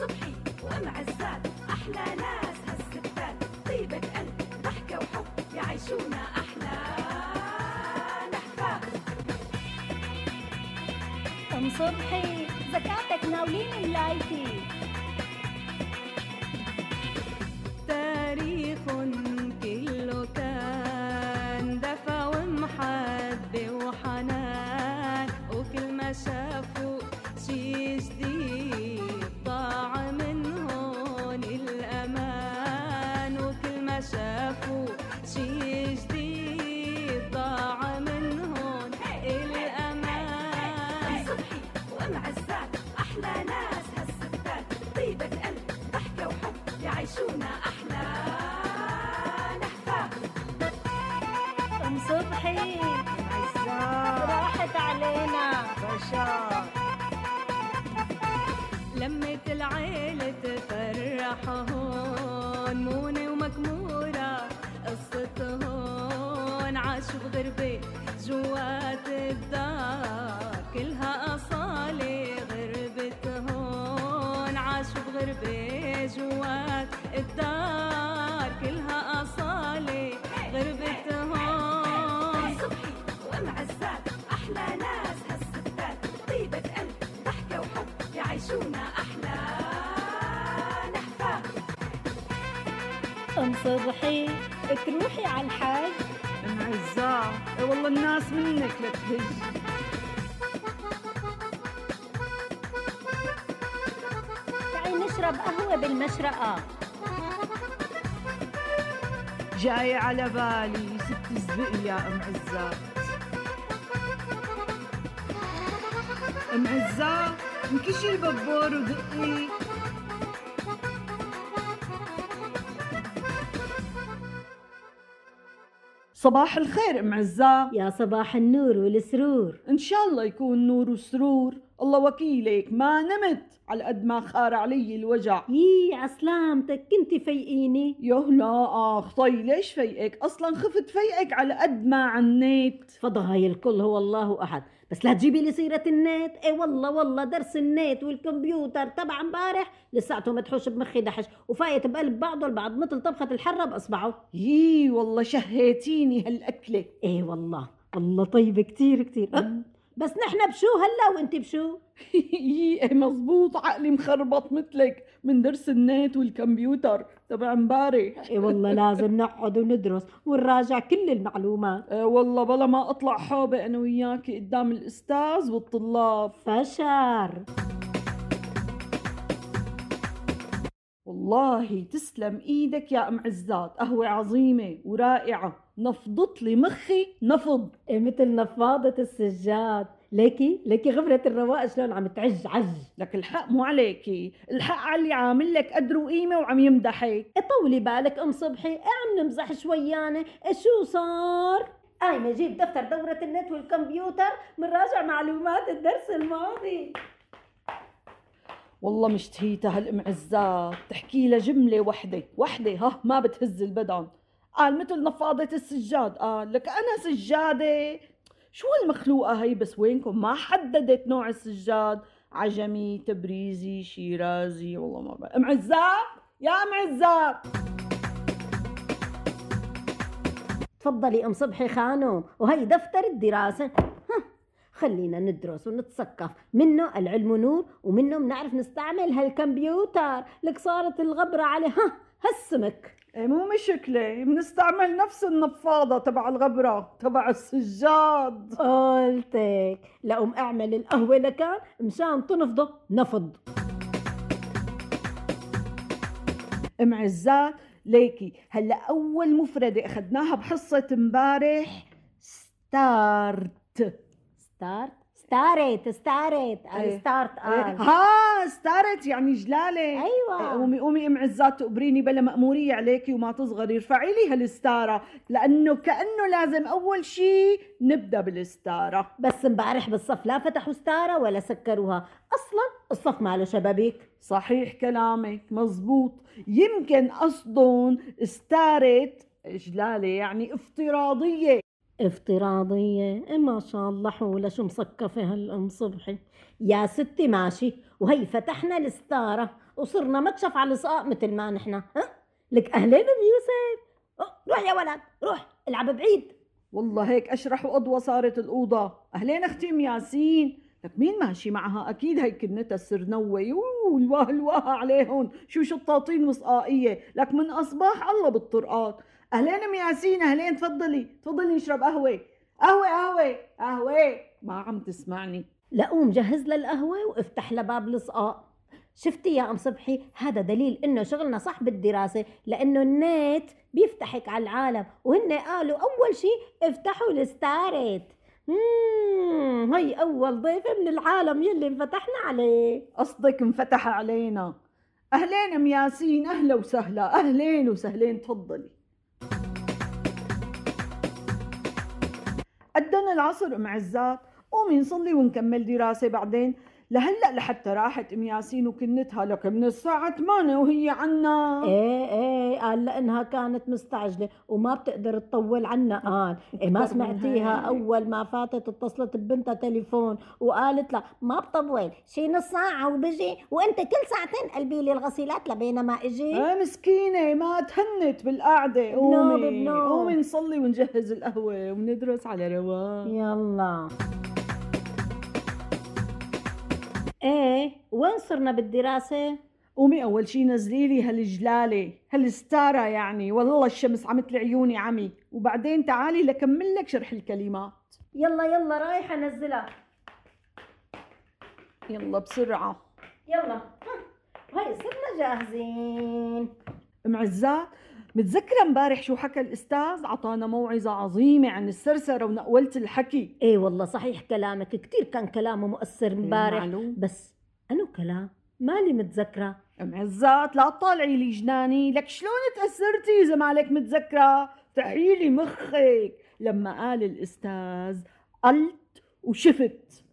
صبحي وام عزات أحلى ناس هالستات. طيبة قلب ضحكة وحب يعيشونا أحلى. نحفات ام صبحي؟ زكاتك ناولين ملايتي تاريخ علينا لمة العيلة تفرح هون مونة ومكمورة قصة هون عاشوا بغربة جوات الدار كلها أصالة غربة هون عاشوا بغربة جوات الدار. ام صبحي تروحي على الحاج. انعزاه إيه والله الناس منك لتهج تعي نشرب قهوة بالمشرقة. جاي على بالي ست زبق يا أم عزات أم عزات انكشي الببور ودقي صباح الخير أم عزات يا صباح النور والسرور. إن شاء الله يكون نور وسرور. الله وكيلك ما نمت. على قد ما خار علي الوجع. يي عسلامتك كنتي فيقيني يوه لا آخ طي ليش فيقك أصلا خفت فيقك على قد ما عنيت. فضاي الكل هو الله أحد. بس لا تجيبي لي سيرة النت. إي والله والله درس النت والكمبيوتر. تبع امبارح؟ لساته مدحوش بمخي دحش. وفايت بقلب بعضه البعض مثل طبخة الحرة باصبعه يي والله شهيتيني هالأكلة. إيه والله والله طيب كتير كتير؟ بس نحن بشو هلا وانت بشو؟ إيه مزبوط عقلي مخربط مثلك من درس النت والكمبيوتر. تبع امبارح. إيه والله لازم نقعد وندرس ونراجع كل المعلومات. إيه والله بلا ما أطلع حوبة أنا وياكي قدام الأستاذ والطلاب. فشر والله تسلم إيدك يا أم عزات قهوة عظيمة ورائعة. نفضت لي مخي نفض. إيه مثل نفاضة السجاد. ليكي؟ ليكي غفرة الرواق شلون عم تعج عج. لك الحق مو عليكي. الحق على اللي عامل لك قدر وقيمة وعم يمدحك. إيه طولي بالك أم صبحي. إيه عم نمزح شويانة. إيه شو صار؟ قايمة جيب دفتر دورة النت والكمبيوتر. منراجع معلومات الدرس الماضي. والله مشتهيتها هالام عزات تحكي لها جملة وحدة. وحدة ها ما بتهز البدن. قال مثل نفاضة السجاد. قال لك أنا سجادة. شو هالمخلوقة هي؟ بس وينكم؟ ما حددت نوع السجاد. عجمي تبريزي شيرازي. والله ما بقى ام عزات يا ام عزات تفضلي أم صبحي خانم وهي دفتر الدراسة. ها، خلينا ندرس ونتثقف. منه العلم نور ومنه بنعرف نستعمل هالكمبيوتر. لك صارت الغبرة عليه ها هالسمك. إيه مو مشكلة. بنستعمل نفس النفاضة تبع الغبرة تبع السجاد. قلتك. لأم أعمل القهوة لكان مشان تنفضه نفض. أم عزات ليكي هلأ أول مفردة أخذناها بحصة امبارح start. start start start إيه. start ها start يعني جلالة. إيه، أيوه قومي قومي أم عزات تقبريني بلا مأمورية عليكي وما تصغري ارفعي لي هالستارة لأنه كأنه لازم أول شي نبدأ بالستارة. بس امبارح بالصف لا فتحوا ستارة ولا سكروها. أصلا الصف ماله شبابيك. صحيح كلامك مزبوط. يمكن قصدهم ستارة جلالة يعني افتراضية. افتراضية إيه ما شاء الله حولة شو مسقفة هالأم صبحي؟ يا ستي ماشي وهي فتحنا الستارة وصرنا مكشف على الصقاء مثل ما نحن ها؟ لك أهلين أم يوسف؟ روح يا ولد روح العب بعيد. والله هيك أشرح وأضوى صارت الأوضة. أهلين أختي أم ياسين. لك مين ماشي معها؟ أكيد هي كنتها السرنوه يوه الواه الواه عليهم شو شطاطين وصقائيه لك من أصباح الله بالطرقات. أهلين أم ياسين؟ أهلين تفضلي تفضلي نشرب قهوة. قهوة قهوة قهوة. ما عم تسمعني. لقوم جهز للقهوة وافتح لباب الصقاء شفتي يا أم صبحي؟ هذا دليل إنه شغلنا صح بالدراسة لأنه النت بيفتحك على العالم. وهن قالوا أول شي افتحوا الستارت. مم، هي أول ضيفة من العالم يلي انفتحنا عليه. قصدك انفتح علينا. أهلين أم ياسين؟ أهلا وسهلا. أهلين وسهلين تفضلي. أدنا العصر ام عزات قومي نصلي ونكمل دراسة بعدين. لهلا لحتى راحت ام ياسين وكنتها لك من الساعة 8 وهي عنا. إيه إيه قال لأنها كانت مستعجلة وما بتقدر تطول عنا. قال إيه ما سمعتيها. أول ما فاتت اتصلت ببنتها تليفون وقالت لها ما بطول شي نص ساعة وبجي وأنت كل ساعتين قلبي لي الغسيلات لبينا ما إجي. آه مسكينة ما تهنت بالقعدة. بنوب، قومي. قومي نصلي ونجهز القهوة وندرس على رواق يلا. إيه وين صرنا بالدراسة؟ قومي أول شي نزلي لي هالجلالة هالستارة يعني. والله الشمس لي عيوني عمي. وبعدين تعالي لكمل لك شرح الكلمات. يلا يلا رايحة انزلها يلا بسرعة. يلا. ها، هاي صرنا جاهزين. ام عزات متذكرة امبارح شو حكى الأستاذ؟ عطانا موعظة عظيمة عن السرسرة ونقولة الحكي. إيه والله صحيح كلامك كتير كان كلامه مؤثر امبارح. معلوم. بس أنو كلام؟ مالي متذكرة. ام عزات لا تطالعي لي جناني. لك شلون تأثرتي إذا مالك متذكرة؟ تحيلي مخك. لما قال الأستاذ قلت وشفت.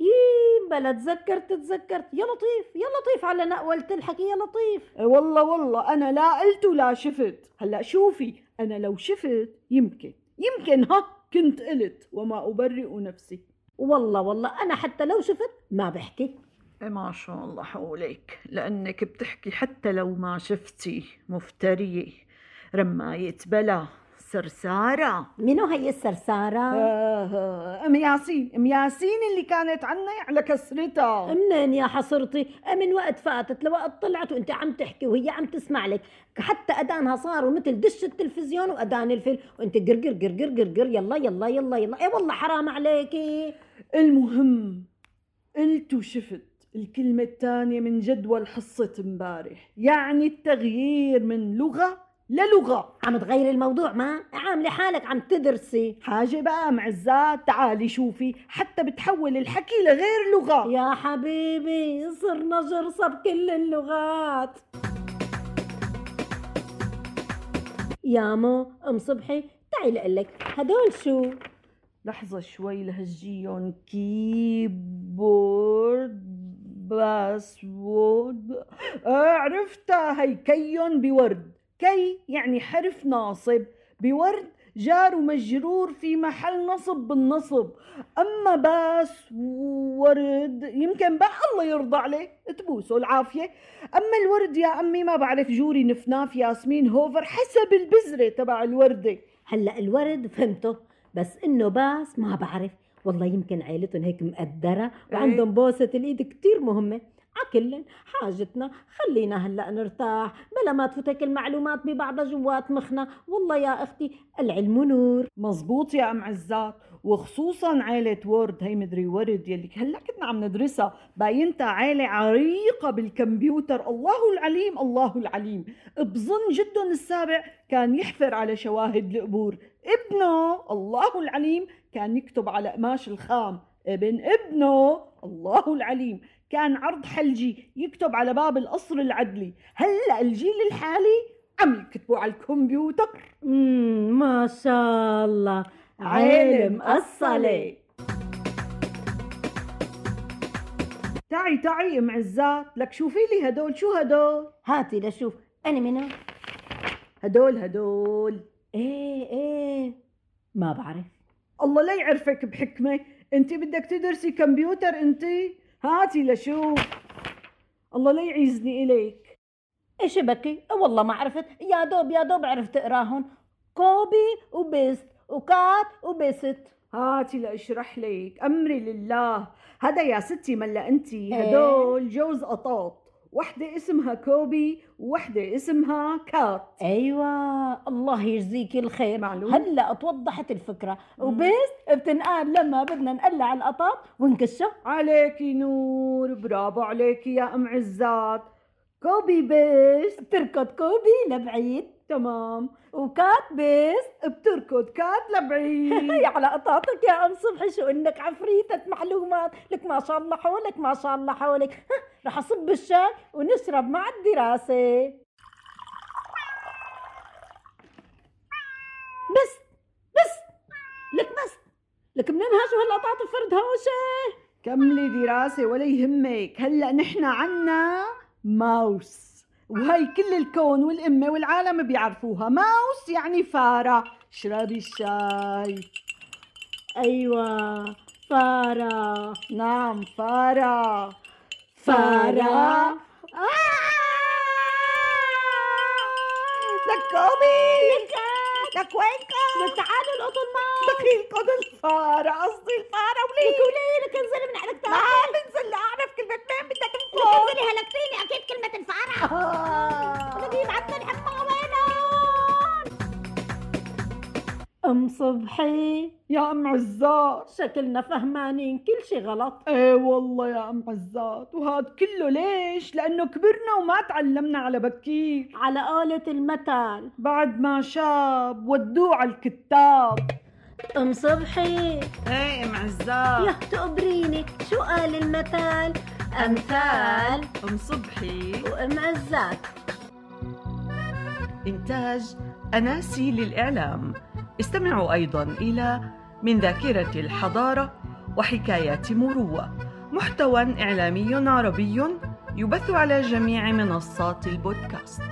يي بلا تذكرت تذكرت. يا لطيف يا لطيف على نقولة الحكي يا لطيف. إيه والله والله أنا لا قلت ولا شفت. هلأ شوفي أنا لو شفت يمكن يمكن ها كنت قلت وما أبرئ نفسي. والله والله أنا حتى لو شفت ما بحكي. إيه ما شاء الله حولك. لأنك بتحكي حتى لو ما شفتي مفترية. رماية بلا. سرسارة منو هي السرسارة؟ آه، أم ياسين. أم ياسين اللي كانت عنا على كسرتها. منين يا حصرتي؟ من وقت فاتت لوقت طلعت وانت عم تحكي وهي عم تسمع لك. حتى أذانها صاروا مثل دش التلفزيون وأذان الفيلم. وانت قرقر قرقر قرقر يلا يلا يلا يلا. اي والله حرام عليكي؟ المهم قلت وشفت الكلمة الثانية من جدول حصة امبارح. يعني التغيير من لغة للغة عم تغيري الموضوع ما؟ عاملة حالك عم تدرسي. حاجة بقى معزات. تعالي شوفي. حتى بتحول الحكي لغير لغة. يا حبيبي صرنا جرصة بكل اللغات. يا مو ام صبحي. تعي لقلك هدول شو؟ لحظة شوي لهجيهم keyboard password. آه عرفتها. هي key board. كي يعني حرف ناصب بورد جار ومجرور في محل نصب بالنصب. أما pass word يمكن بقى الله يرضى عليه تبوسه العافية. أما الورد يا أمي ما بعرف جوري نفناف ياسمين هوفر حسب البذرة تبع الوردة. هلأ الورد فهمته بس إنه باس ما بعرف. والله يمكن عيلتهم هيك مقدرة وعندهم بوسة الإيد كتير مهمة. عكل حاجتنا. خلينا هلا نرتاح بلا ما تفوتك المعلومات ببعضها جوات مخنا. والله يا أختي العلم نور. مزبوط يا أم عزات. وخصوصا عائلة word هي مدري ورد يلي هلا كنا عم ندرسها. باينتها عائلة عريقة بالكمبيوتر. الله العليم الله العليم. بظن جدهم السابع كان يحفر على شواهد القبور. ابنه الله العليم كان يكتب على قماش الخام. ابن ابنه الله العليم. كان عرض حلجي يكتب على باب القصر العدلي. هلا الجيل الحالي عم يكتبوا على الكمبيوتر. مم ما شاء الله. علم أصلي تعي تعي ام عزات لك شوفي لي هدول. شو هدول؟ هاتي لشوف. أنا منو؟ هدول هدول. إيه إيه. ما بعرف. الله لا يعرفك بحكمة. انت بدك تدرسي كمبيوتر انت؟ هاتي لشوف. الله لا يعيزني إليك. إيش بكي؟ والله ما عرفت. يا دوب يا دوب عرفت اقراهن copy و paste و cut و paste. هاتي لأشرح لك أمري لله. هذا يا ستي ملا أنتي. إيه. هدول جوز قطاط وحدة اسمها copy ووحدة اسمها cut. أيوه الله يجزيك الخير. معلوم. هلأ توضحت الفكرة. و paste بتنقال لما بدنا نقلع القطاط ونكشه عليكي نور برافو عليكي يا أم عزات. copy paste بتركض copy لبعيد. تمام. و cut paste بتركض cut لبعيد. هي على قطاطك يا أم صبحي شو إنك عفريتة معلومات؟ لك ما شاء الله حولك ما شاء الله حولك. رح أصب الشاي ونشرب مع الدراسة. بس بس لك بس. لك منين هاجوا هالقطاط فرد هوشة كملي دراسة ولا يهمك. هلأ نحن عنا ماوس. وهي كل الكون والأمة والعالم بيعرفوها. ماوس يعني فارة اشربي الشاي. أيوه فارة نعم فارة فارة لك كوبي لك وينكم؟ تعالوا القطن معك دخيل قد الفارة قصدي الفارة وليه؟ وليه لك انزلي من عليك ما بنزل أعرف كلمتين بدك لك انزلي هلكتيني أكيد كلمة الفارة. أم صبحي؟ يا أم عزات شكلنا فهمانين كل شي غلط. إيه والله يا أم عزات وهاد كله ليش؟ لأنه كبرنا وما تعلمنا على بكير. على قولة المثل بعد ما شاب ودوه على الكتاب. أم صبحي؟ إيه أم عزات يا تقبريني شو قال المثل أمثال. أم صبحي. وأم عزات إنتاج أناسي للإعلام. استمعوا أيضا إلى من ذاكرة الحضارة وحكايات مروة. محتوى إعلامي عربي يبث على جميع منصات البودكاست.